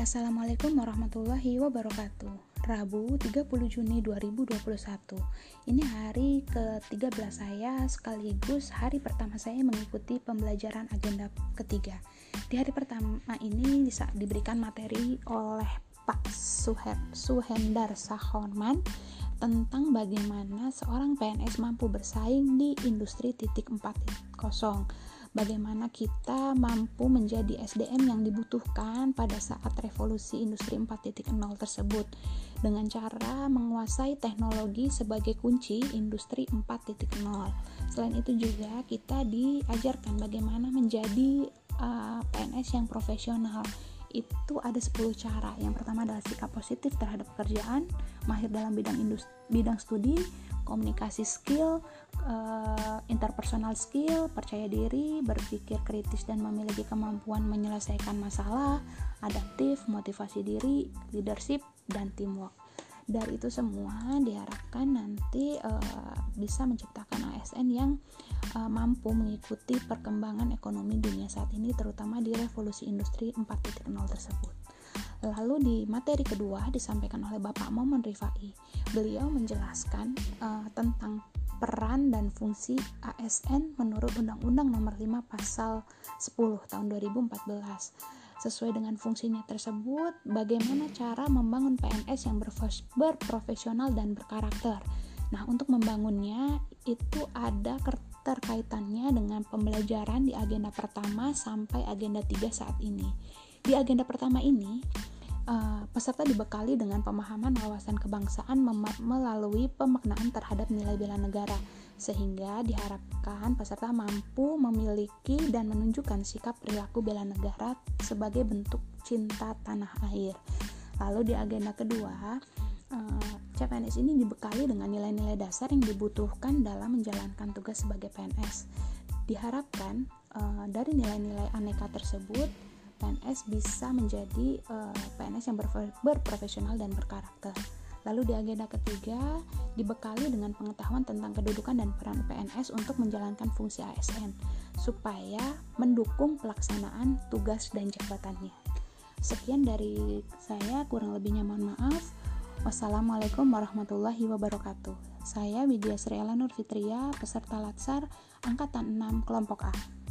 Assalamualaikum warahmatullahi wabarakatuh. Rabu 30 Juni 2021 Ini hari ke-13 saya sekaligus hari pertama saya mengikuti pembelajaran agenda ketiga. Di hari pertama ini bisa diberikan materi oleh Pak Suher, Suhendar Sahorman tentang bagaimana seorang PNS mampu bersaing di industri titik 4.0 bagaimana kita mampu menjadi SDM yang dibutuhkan pada saat revolusi industri 4.0 tersebut dengan cara menguasai teknologi sebagai kunci industri 4.0. Selain itu juga kita diajarkan bagaimana menjadi uh, PNS yang profesional itu ada 10 cara. Yang pertama adalah sikap positif terhadap pekerjaan, mahir dalam bidang industri, bidang studi, komunikasi skill, uh, interpersonal skill, percaya diri, berpikir kritis dan memiliki kemampuan menyelesaikan masalah, adaptif, motivasi diri, leadership, dan teamwork. Dari itu semua diharapkan nanti uh, bisa menciptakan ASN yang uh, mampu mengikuti perkembangan ekonomi dunia saat ini terutama di revolusi industri 4.0 tersebut. Lalu di materi kedua disampaikan oleh Bapak Momon Rifai. Beliau menjelaskan uh, tentang peran dan fungsi ASN menurut Undang-Undang Nomor 5 Pasal 10 tahun 2014. Sesuai dengan fungsinya tersebut, bagaimana cara membangun PNS yang berprofesional dan berkarakter. Nah, untuk membangunnya itu ada keterkaitannya dengan pembelajaran di agenda pertama sampai agenda 3 saat ini. Di agenda pertama ini, uh, peserta dibekali dengan pemahaman wawasan kebangsaan melalui pemaknaan terhadap nilai bela negara sehingga diharapkan peserta mampu memiliki dan menunjukkan sikap perilaku bela negara sebagai bentuk cinta tanah air. Lalu di agenda kedua, uh, CPNS ini dibekali dengan nilai-nilai dasar yang dibutuhkan dalam menjalankan tugas sebagai PNS. Diharapkan uh, dari nilai-nilai aneka tersebut PNS bisa menjadi uh, eh, PNS yang berprofesional dan berkarakter. Lalu di agenda ketiga dibekali dengan pengetahuan tentang kedudukan dan peran PNS untuk menjalankan fungsi ASN supaya mendukung pelaksanaan tugas dan jabatannya. Sekian dari saya, kurang lebihnya mohon maaf. Wassalamualaikum warahmatullahi wabarakatuh. Saya Widya Sri Nur Fitria, peserta Latsar Angkatan 6 Kelompok A.